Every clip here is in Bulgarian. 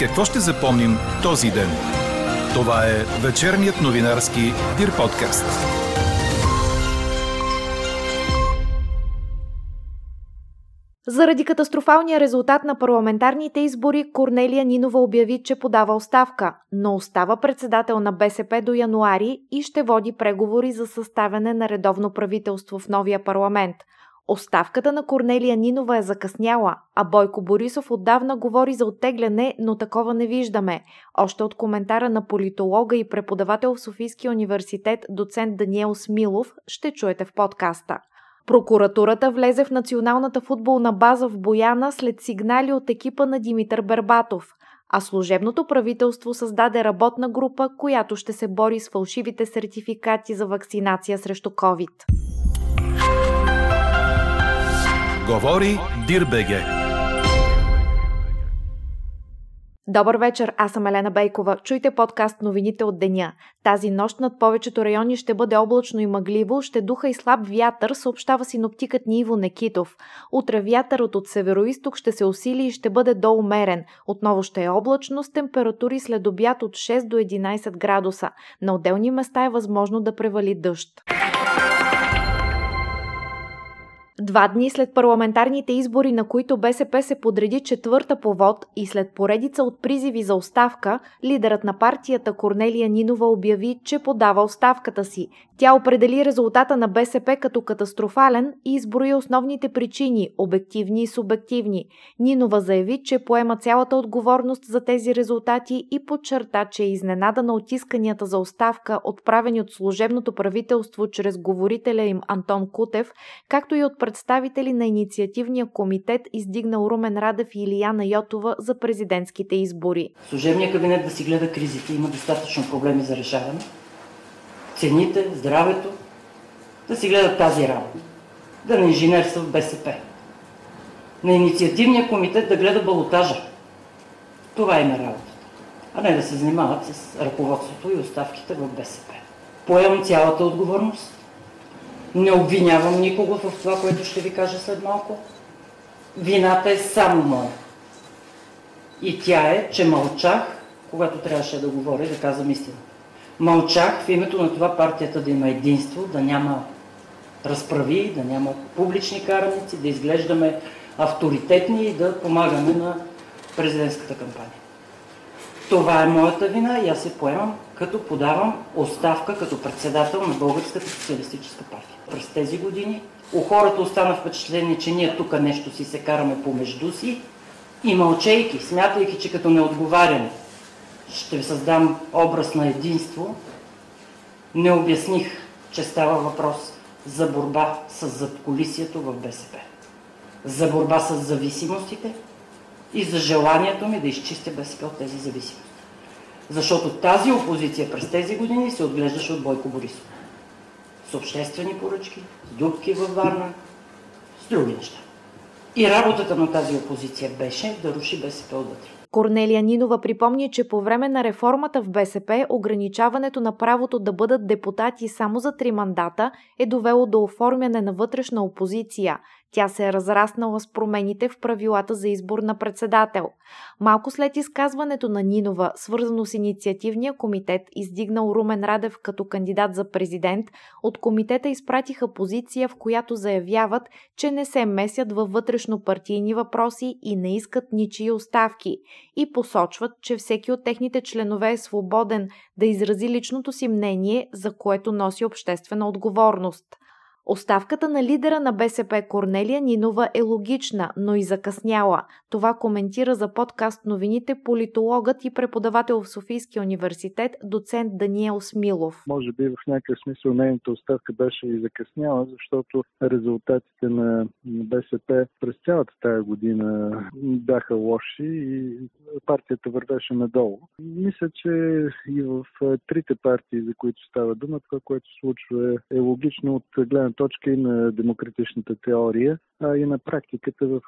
Какво ще запомним този ден? Това е вечерният новинарски Дир подкаст. Заради катастрофалния резултат на парламентарните избори, Корнелия Нинова обяви, че подава оставка, но остава председател на БСП до януари и ще води преговори за съставяне на редовно правителство в новия парламент – Оставката на Корнелия Нинова е закъсняла, а Бойко Борисов отдавна говори за оттегляне, но такова не виждаме. Още от коментара на политолога и преподавател в Софийския университет доцент Даниел Смилов ще чуете в подкаста. Прокуратурата влезе в националната футболна база в Бояна след сигнали от екипа на Димитър Бербатов, а служебното правителство създаде работна група, която ще се бори с фалшивите сертификати за вакцинация срещу COVID. Говори Дирбеге. Добър вечер, аз съм Елена Бейкова. Чуйте подкаст новините от деня. Тази нощ над повечето райони ще бъде облачно и мъгливо, ще духа и слаб вятър, съобщава синоптикът Ниво Некитов. Утре вятърът от североисток ще се усили и ще бъде доумерен. Отново ще е облачно с температури след обяд от 6 до 11 градуса. На отделни места е възможно да превали дъжд. Два дни след парламентарните избори, на които БСП се подреди четвърта по вод и след поредица от призиви за оставка, лидерът на партията Корнелия Нинова обяви, че подава оставката си. Тя определи резултата на БСП като катастрофален и изброи основните причини – обективни и субективни. Нинова заяви, че поема цялата отговорност за тези резултати и подчерта, че е изненадана от исканията за оставка, отправени от служебното правителство чрез говорителя им Антон Кутев, както и от представители на инициативния комитет, издигнал Румен Радев и Илияна Йотова за президентските избори. Служебният кабинет да си гледа кризите, има достатъчно проблеми за решаване. Цените, здравето, да си гледат тази работа. Да не инженерства в БСП. На инициативния комитет да гледа балотажа. Това има работата. А не да се занимават с ръководството и оставките в БСП. Поемам цялата отговорност не обвинявам никого в това, което ще ви кажа след малко. Вината е само моя. И тя е, че мълчах, когато трябваше да говоря и да казвам истина. Мълчах в името на това партията да има единство, да няма разправи, да няма публични караници, да изглеждаме авторитетни и да помагаме на президентската кампания. Това е моята вина и аз се поемам, като подавам оставка като председател на Българската социалистическа партия. През тези години у хората остана впечатление, че ние тук нещо си се караме помежду си и мълчейки, смятайки, че като не отговарям, ще ви създам образ на единство, не обясних, че става въпрос за борба с задколисието в БСП. За борба с зависимостите – и за желанието ми да изчистя БСП от тези зависимости. Защото тази опозиция през тези години се отглеждаше от Бойко Борисов. С обществени поръчки, с дубки във Варна, с други неща. И работата на тази опозиция беше да руши БСП отвътре. Корнелия Нинова припомни, че по време на реформата в БСП ограничаването на правото да бъдат депутати само за три мандата е довело до оформяне на вътрешна опозиция. Тя се е разраснала с промените в правилата за избор на председател. Малко след изказването на Нинова, свързано с инициативния комитет, издигнал Румен Радев като кандидат за президент, от комитета изпратиха позиция, в която заявяват, че не се месят във вътрешно партийни въпроси и не искат ничии оставки и посочват, че всеки от техните членове е свободен да изрази личното си мнение, за което носи обществена отговорност. Оставката на лидера на БСП Корнелия Нинова е логична, но и закъсняла. Това коментира за подкаст новините политологът и преподавател в Софийския университет доцент Даниел Смилов. Може би в някакъв смисъл нейната оставка беше и закъсняла, защото резултатите на БСП през цялата тая година бяха лоши и партията вървеше надолу. Мисля, че и в трите партии, за които става дума, това, което случва е логично от гледна точка и на демократичната теория, а и на практиката в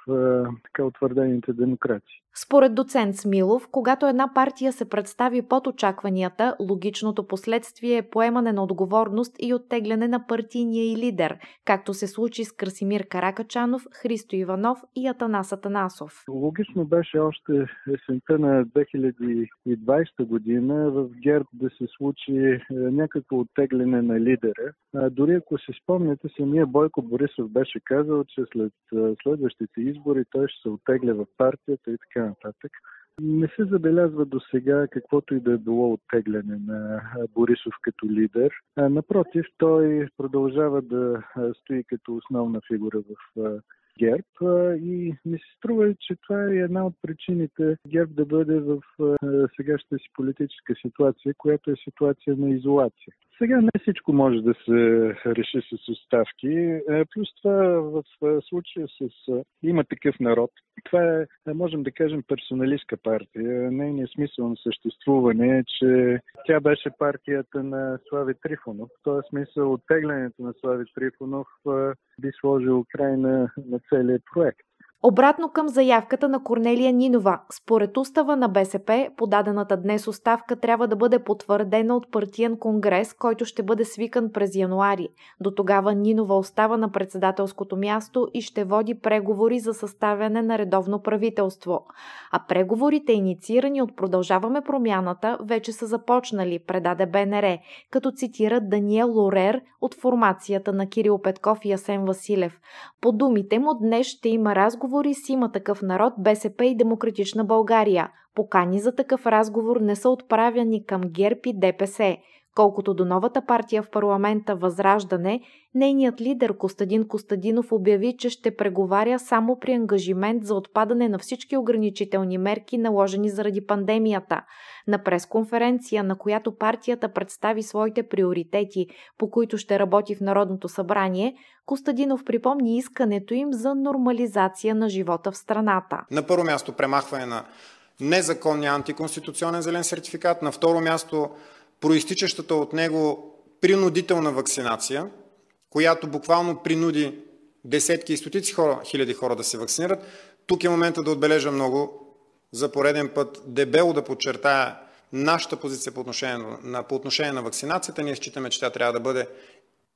така утвърдените демокрации. Според доцент Смилов, когато една партия се представи под очакванията, логичното последствие е поемане на отговорност и оттегляне на партийния и лидер, както се случи с Красимир Каракачанов, Христо Иванов и Атанас Атанасов. Логично беше още есента на 2020 година в ГЕРБ да се случи е, някакво оттегляне на лидера. А, дори ако се спомняте, самия Бойко Борисов беше казал, че след следващите избори той ще се оттегля в партията и така нататък. Не се забелязва до сега каквото и да е било оттегляне на Борисов като лидер. Напротив, той продължава да стои като основна фигура в ГЕРБ и ми се струва, че това е една от причините ГЕРБ да бъде в сегашната си политическа ситуация, която е ситуация на изолация. Сега не всичко може да се реши с оставки. Е, плюс това в случая с има такъв народ. Това е, можем да кажем, персоналистка партия. Нейният смисъл на съществуване е, че тя беше партията на Слави Трифонов. В този смисъл оттеглянето на Слави Трифонов би сложил край на, на целият проект. Обратно към заявката на Корнелия Нинова, според устава на БСП, подадената днес оставка трябва да бъде потвърдена от партиен конгрес, който ще бъде свикан през януари. До тогава Нинова остава на председателското място и ще води преговори за съставяне на редовно правителство. А преговорите, инициирани от Продължаваме промяната, вече са започнали, предаде БНР, като цитира Даниел Лорер от формацията на Кирил Петков и Асен Василев. По думите му днес ще има разговор разговори с има такъв народ, БСП и Демократична България. Покани за такъв разговор не са отправяни към ГЕРБ и ДПС. Колкото до новата партия в парламента Възраждане, нейният лидер Костадин Костадинов обяви, че ще преговаря само при ангажимент за отпадане на всички ограничителни мерки, наложени заради пандемията. На пресконференция, на която партията представи своите приоритети, по които ще работи в Народното събрание, Костадинов припомни искането им за нормализация на живота в страната. На първо място премахване на незаконния антиконституционен зелен сертификат, на второ място проистичащата от него принудителна вакцинация, която буквално принуди десетки и стотици хора, хиляди хора да се вакцинират. Тук е момента да отбележа много, за пореден път дебело да подчертая нашата позиция по отношение на, по отношение на вакцинацията. Ние считаме, че тя трябва да бъде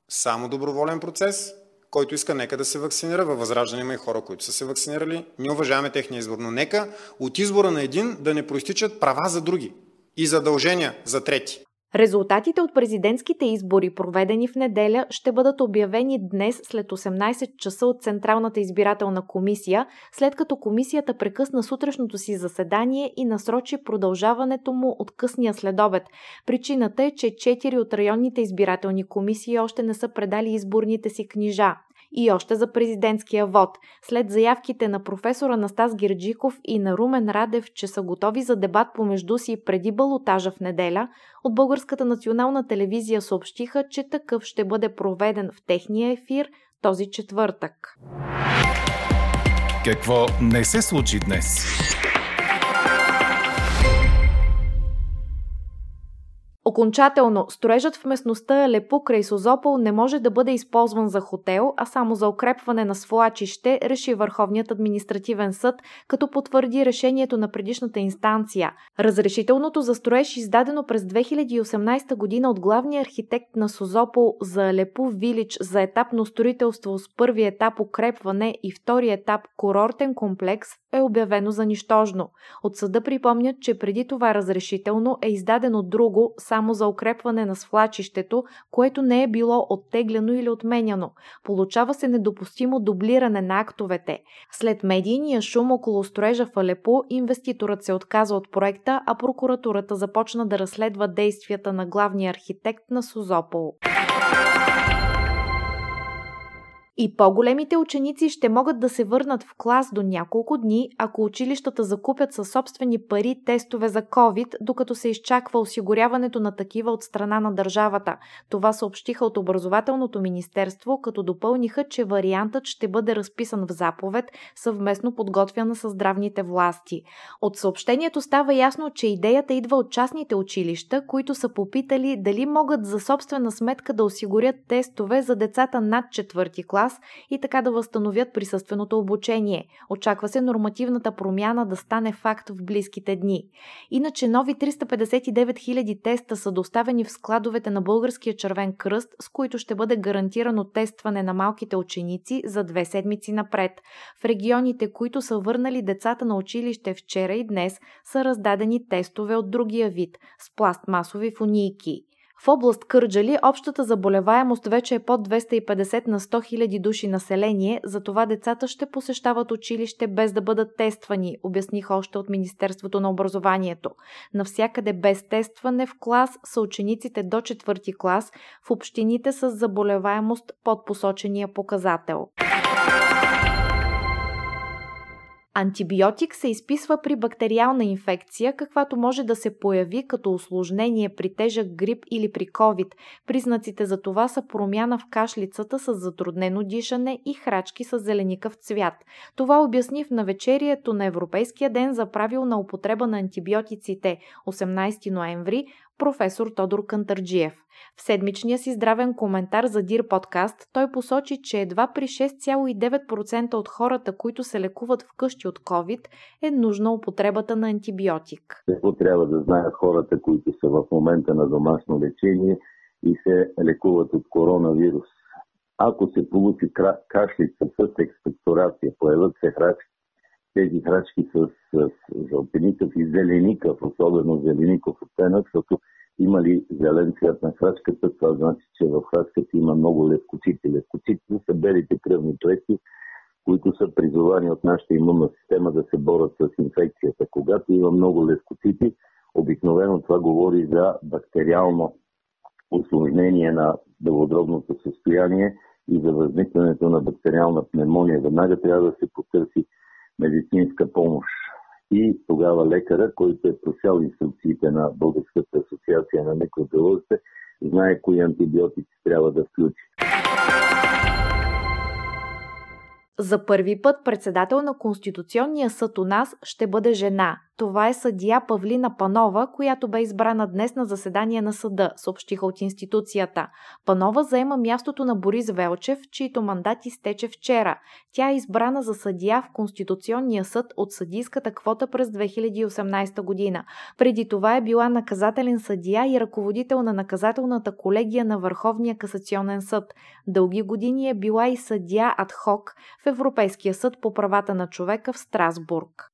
само доброволен процес, който иска, нека да се вакцинира. Във Възраждане има и хора, които са се вакцинирали. Ние уважаваме техния избор, но нека от избора на един да не проистичат права за други и задължения за трети. Резултатите от президентските избори, проведени в неделя, ще бъдат обявени днес след 18 часа от Централната избирателна комисия, след като комисията прекъсна сутрешното си заседание и насрочи продължаването му от късния следобед. Причината е, че 4 от районните избирателни комисии още не са предали изборните си книжа. И още за президентския вод. След заявките на професор Анастас Гирджиков и на Румен Радев, че са готови за дебат помежду си преди балотажа в неделя, от Българската национална телевизия съобщиха, че такъв ще бъде проведен в техния ефир този четвъртък. Какво не се случи днес? Окончателно, строежът в местността Лепу край Созопол не може да бъде използван за хотел, а само за укрепване на свлачище, реши Върховният административен съд, като потвърди решението на предишната инстанция. Разрешителното за строеж, издадено през 2018 година от главния архитект на Созопол за Лепу Вилич за етапно строителство с първи етап укрепване и втори етап курортен комплекс, е обявено за нищожно. От съда припомнят, че преди това разрешително е издадено друго, само за укрепване на свлачището, което не е било оттегляно или отменяно. Получава се недопустимо дублиране на актовете. След медийния шум около строежа в Алепо, инвеститорът се отказа от проекта, а прокуратурата започна да разследва действията на главния архитект на Созопол. И по-големите ученици ще могат да се върнат в клас до няколко дни, ако училищата закупят със собствени пари тестове за COVID, докато се изчаква осигуряването на такива от страна на държавата. Това съобщиха от Образователното министерство, като допълниха, че вариантът ще бъде разписан в заповед, съвместно подготвяна с здравните власти. От съобщението става ясно, че идеята идва от частните училища, които са попитали дали могат за собствена сметка да осигурят тестове за децата над четвърти клас клас и така да възстановят присъственото обучение. Очаква се нормативната промяна да стане факт в близките дни. Иначе нови 359 000 теста са доставени в складовете на Българския червен кръст, с които ще бъде гарантирано тестване на малките ученици за две седмици напред. В регионите, които са върнали децата на училище вчера и днес, са раздадени тестове от другия вид – с пластмасови фунийки. В област Кърджали общата заболеваемост вече е под 250 на 100 000 души население, затова децата ще посещават училище без да бъдат тествани, обясниха още от Министерството на образованието. Навсякъде без тестване в клас са учениците до четвърти клас в общините с заболеваемост под посочения показател. Антибиотик се изписва при бактериална инфекция, каквато може да се появи като осложнение при тежък грип или при COVID. Признаците за това са промяна в кашлицата с затруднено дишане и храчки с зеленикав цвят. Това обясни в навечерието на Европейския ден за правилна употреба на антибиотиците 18 ноември професор Тодор Кантарджиев. В седмичния си здравен коментар за Дир подкаст той посочи, че едва при 6,9% от хората, които се лекуват вкъщи от COVID, е нужна употребата на антибиотик. Какво трябва да знаят хората, които са в момента на домашно лечение и се лекуват от коронавирус? Ако се получи кашлица с експекторация, появят се храчки, тези храчки с, с жълтеникъв и зеленикъв, особено зеленикъв оттенък, защото има ли зелен цвят на храчката, това значи, че в храчката има много левкоцити. Левкоцитите са белите кръвни клетки, които са призовани от нашата имунна система да се борят с инфекцията. Когато има много левкоцити, обикновено това говори за бактериално осложнение на белодробното състояние и за възникването на бактериална пневмония. Веднага трябва да се потърси медицинска помощ. И тогава лекара, който е просял инструкциите на Българската асоциация на микробиолозите, знае кои антибиотици трябва да включи. За първи път председател на Конституционния съд у нас ще бъде жена. Това е съдия Павлина Панова, която бе избрана днес на заседание на съда, съобщиха от институцията. Панова заема мястото на Борис Велчев, чийто мандат изтече вчера. Тя е избрана за съдия в Конституционния съд от съдийската квота през 2018 година. Преди това е била наказателен съдия и ръководител на наказателната колегия на Върховния касационен съд. Дълги години е била и съдия адхок в Европейския съд по правата на човека в Страсбург.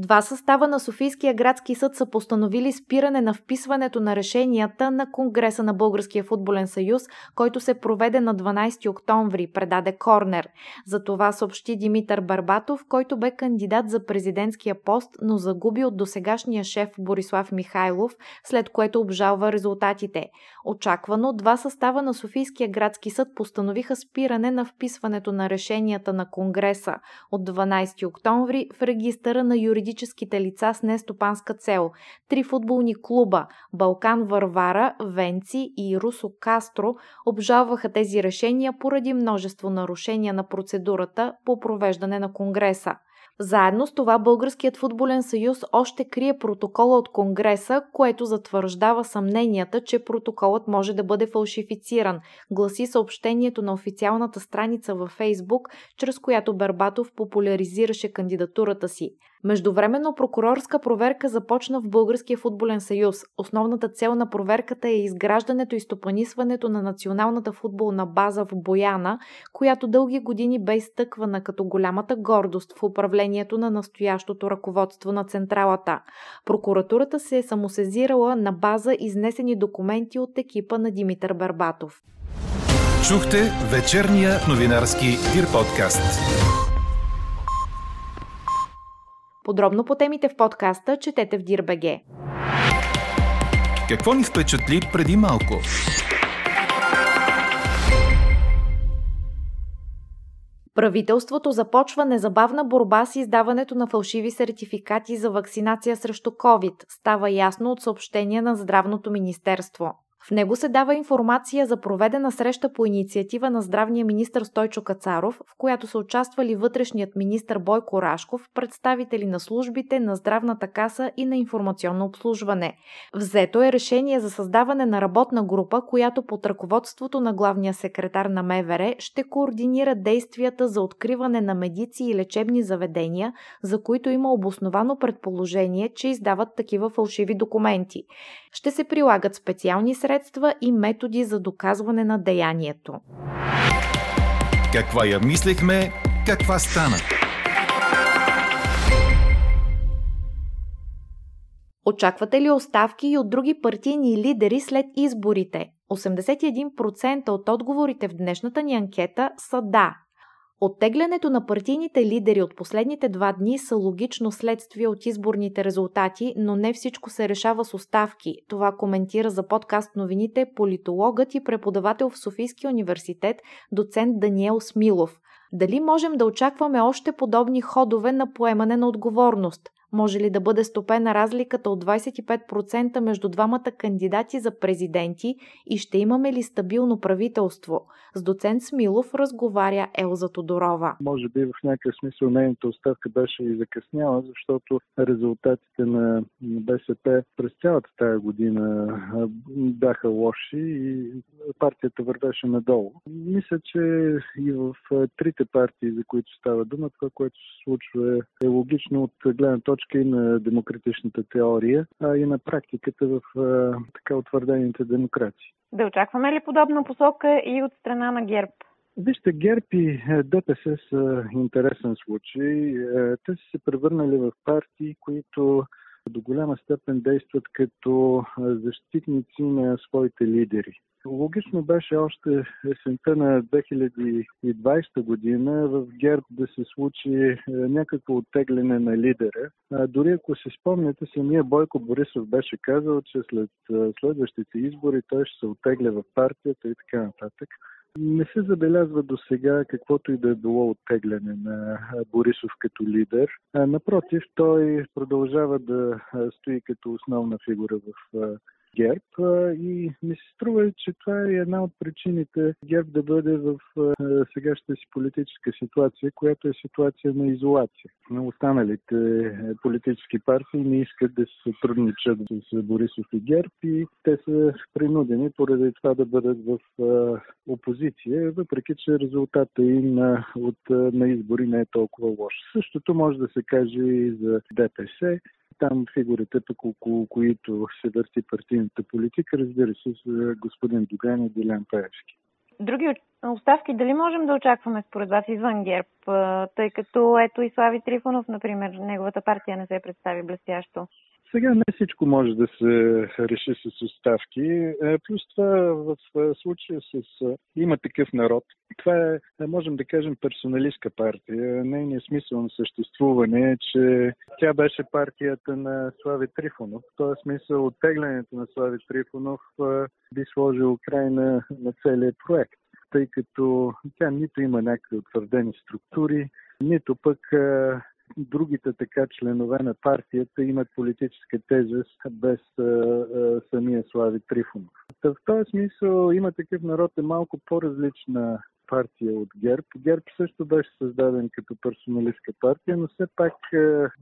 Два състава на Софийския градски съд са постановили спиране на вписването на решенията на Конгреса на Българския футболен съюз, който се проведе на 12 октомври, предаде Корнер. За това съобщи Димитър Барбатов, който бе кандидат за президентския пост, но загуби от досегашния шеф Борислав Михайлов, след което обжалва резултатите. Очаквано два състава на Софийския градски съд постановиха спиране на вписването на решенията на Конгреса от 12 октомври в регистъра на юридическите юридическите лица с нестопанска цел. Три футболни клуба – Балкан Варвара, Венци и Русо Кастро – обжалваха тези решения поради множество нарушения на процедурата по провеждане на Конгреса. Заедно с това Българският футболен съюз още крие протокола от Конгреса, което затвърждава съмненията, че протоколът може да бъде фалшифициран, гласи съобщението на официалната страница във Фейсбук, чрез която Бербатов популяризираше кандидатурата си. Междувременно прокурорска проверка започна в Българския футболен съюз. Основната цел на проверката е изграждането и стопанисването на националната футболна база в Бояна, която дълги години бе изтъквана като голямата гордост в управлението на настоящото ръководство на централата. Прокуратурата се е самосезирала на база изнесени документи от екипа на Димитър Барбатов. Чухте вечерния новинарски Дир подкаст. Подробно по темите в подкаста четете в Дирбеге. Какво ни впечатли преди малко? Правителството започва незабавна борба с издаването на фалшиви сертификати за вакцинация срещу COVID, става ясно от съобщение на Здравното министерство. В него се дава информация за проведена среща по инициатива на здравния министр Стойчо Кацаров, в която са участвали вътрешният министр Бойко Рашков, представители на службите, на здравната каса и на информационно обслужване. Взето е решение за създаване на работна група, която под ръководството на главния секретар на МВР ще координира действията за откриване на медици и лечебни заведения, за които има обосновано предположение, че издават такива фалшиви документи. Ще се прилагат специални средства средства и методи за доказване на деянието. Каква я мислехме, каква стана? Очаквате ли оставки и от други партийни лидери след изборите? 81% от отговорите в днешната ни анкета са да. Оттеглянето на партийните лидери от последните два дни са логично следствие от изборните резултати, но не всичко се решава с оставки. Това коментира за подкаст новините политологът и преподавател в Софийския университет доцент Даниел Смилов. Дали можем да очакваме още подобни ходове на поемане на отговорност? Може ли да бъде стопена разликата от 25% между двамата кандидати за президенти и ще имаме ли стабилно правителство? С доцент Смилов разговаря Елза Тодорова. Може би в някакъв смисъл нейната оставка беше и закъсняла, защото резултатите на БСП през цялата тая година бяха лоши и партията вървеше надолу. Мисля, че и в трите партии, за които става дума, това, което се случва е логично от гледна точка точка и на демократичната теория, а и на практиката в така утвърдените демокрации. Да очакваме ли подобна посока и от страна на ГЕРБ? Вижте, ГЕРБ и ДПС са интересен случай. Те са се превърнали в партии, които до голяма степен действат като защитници на своите лидери. Логично беше още есента на 2020 година в ГЕРБ да се случи някакво оттегляне на лидера. Дори ако се спомняте, самия Бойко Борисов беше казал, че след следващите избори той ще се оттегля в партията и така нататък. Не се забелязва до сега каквото и да е било оттегляне на Борисов като лидер. Напротив, той продължава да стои като основна фигура в ГЕРБ и ми се струва, че това е една от причините ГЕРБ да бъде в сегашната си политическа ситуация, която е ситуация на изолация. На останалите политически партии не искат да се сътрудничат с Борисов и ГЕРБ и те са принудени поради това да бъдат в опозиция, въпреки че резултата им от, на избори не е толкова лош. Същото може да се каже и за ДПС там фигурите, пък около които се върти партийната политика, разбира се, с господин Дуган и Делян Паевски. Други оставки дали можем да очакваме според вас извън ГЕРБ, тъй като ето и Слави Трифонов, например, неговата партия не се представи блестящо? Сега не всичко може да се реши с оставки. Е, плюс това в случая с има такъв народ. Това е, можем да кажем, персоналистка партия. Нейният смисъл на съществуване е, че тя беше партията на Слави Трифонов. В този смисъл оттеглянето на Слави Трифонов би сложил край на, на целият проект тъй като тя нито има някакви утвърдени структури, нито пък другите така членове на партията имат политическа тежест без а, а, самия Слави Трифонов. в този смисъл има такъв народ е малко по-различна партия от ГЕРБ. ГЕРБ също беше създаден като персоналистка партия, но все пак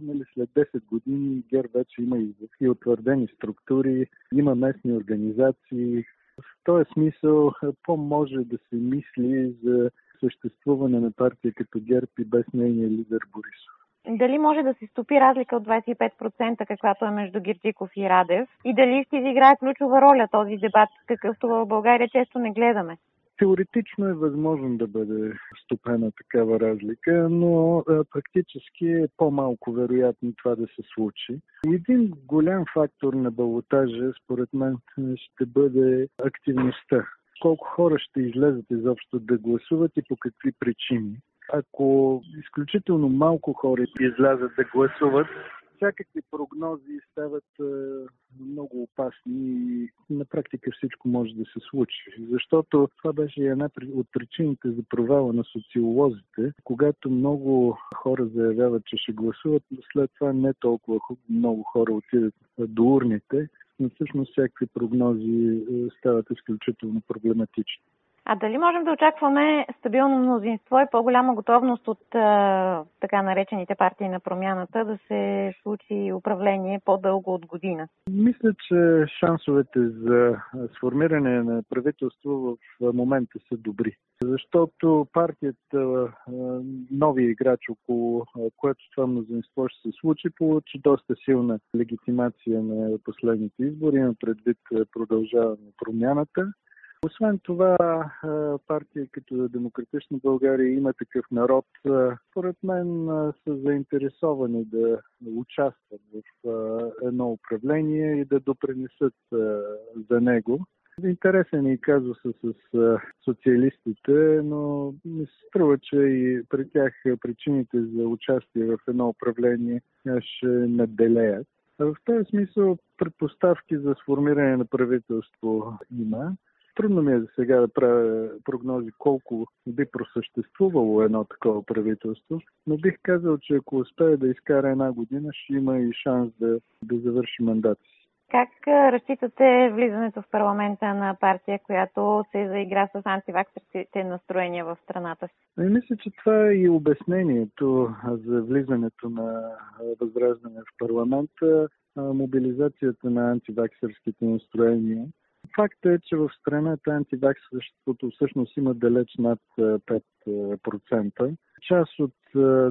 нали, след 10 години ГЕРБ вече има и утвърдени структури, има местни организации. В този смисъл по-може да се мисли за съществуване на партия като ГЕРБ и без нейния лидер Борисов дали може да се стопи разлика от 25%, каквато е между Гирджиков и Радев и дали ще изиграе ключова роля този дебат, какъвто в България често не гледаме? Теоретично е възможно да бъде стопена такава разлика, но а, практически е по-малко вероятно това да се случи. Един голям фактор на балотажа, според мен, ще бъде активността. Колко хора ще излезат изобщо да гласуват и по какви причини. Ако изключително малко хора излязат да гласуват, всякакви прогнози стават много опасни и на практика всичко може да се случи. Защото това беше една от причините за провала на социолозите, когато много хора заявяват, че ще гласуват, но след това не толкова много хора отидат до урните, но всъщност всякакви прогнози стават изключително проблематични. А дали можем да очакваме стабилно мнозинство и по-голяма готовност от така наречените партии на промяната да се случи управление по-дълго от година? Мисля, че шансовете за сформиране на правителство в момента са добри. Защото партията, новия играч, около което това мнозинство ще се случи, получи доста силна легитимация на последните избори, има предвид продължаване на промяната. Освен това, партии като Демократична България има такъв народ. Според мен са заинтересовани да участват в едно управление и да допренесат за него. Интересен е и казуса с социалистите, но ми се струва, че и при тях причините за участие в едно управление ще наделеят. В този смисъл предпоставки за сформиране на правителство има. Трудно ми е за сега да правя прогнози колко би просъществувало едно такова правителство, но бих казал, че ако успее да изкара една година, ще има и шанс да, да завърши мандата си. Как разчитате влизането в парламента на партия, която се заигра с антиваксърските настроения в страната си? И мисля, че това е и обяснението за влизането на възраждане в парламента, мобилизацията на антиваксърските настроения. Факт е, че в страната антиваксващото всъщност има далеч над 5%. Част от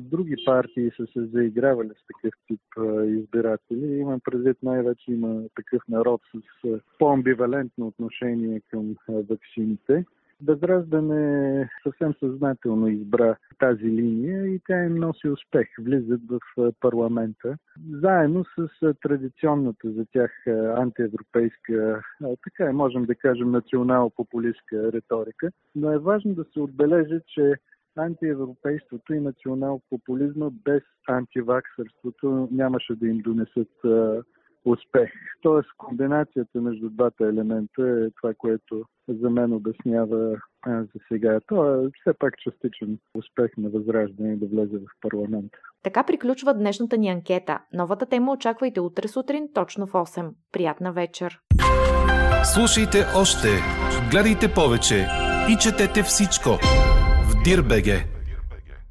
други партии са се заигравали с такъв тип избиратели. Имам предвид най-вече има такъв народ с по-амбивалентно отношение към вакцините. Безраждане съвсем съзнателно избра тази линия и тя им носи успех. Влизат в парламента, заедно с традиционната за тях антиевропейска, така е, можем да кажем, национал-популистска риторика. Но е важно да се отбележи, че антиевропейството и национал-популизма без антиваксърството нямаше да им донесат успех. Тоест комбинацията между двата елемента е това, което за мен обяснява за сега. Това е все пак частичен успех на Възраждане да влезе в парламента. Така приключва днешната ни анкета. Новата тема очаквайте утре сутрин точно в 8. Приятна вечер! Слушайте още, гледайте повече и четете всичко в Дирбеге.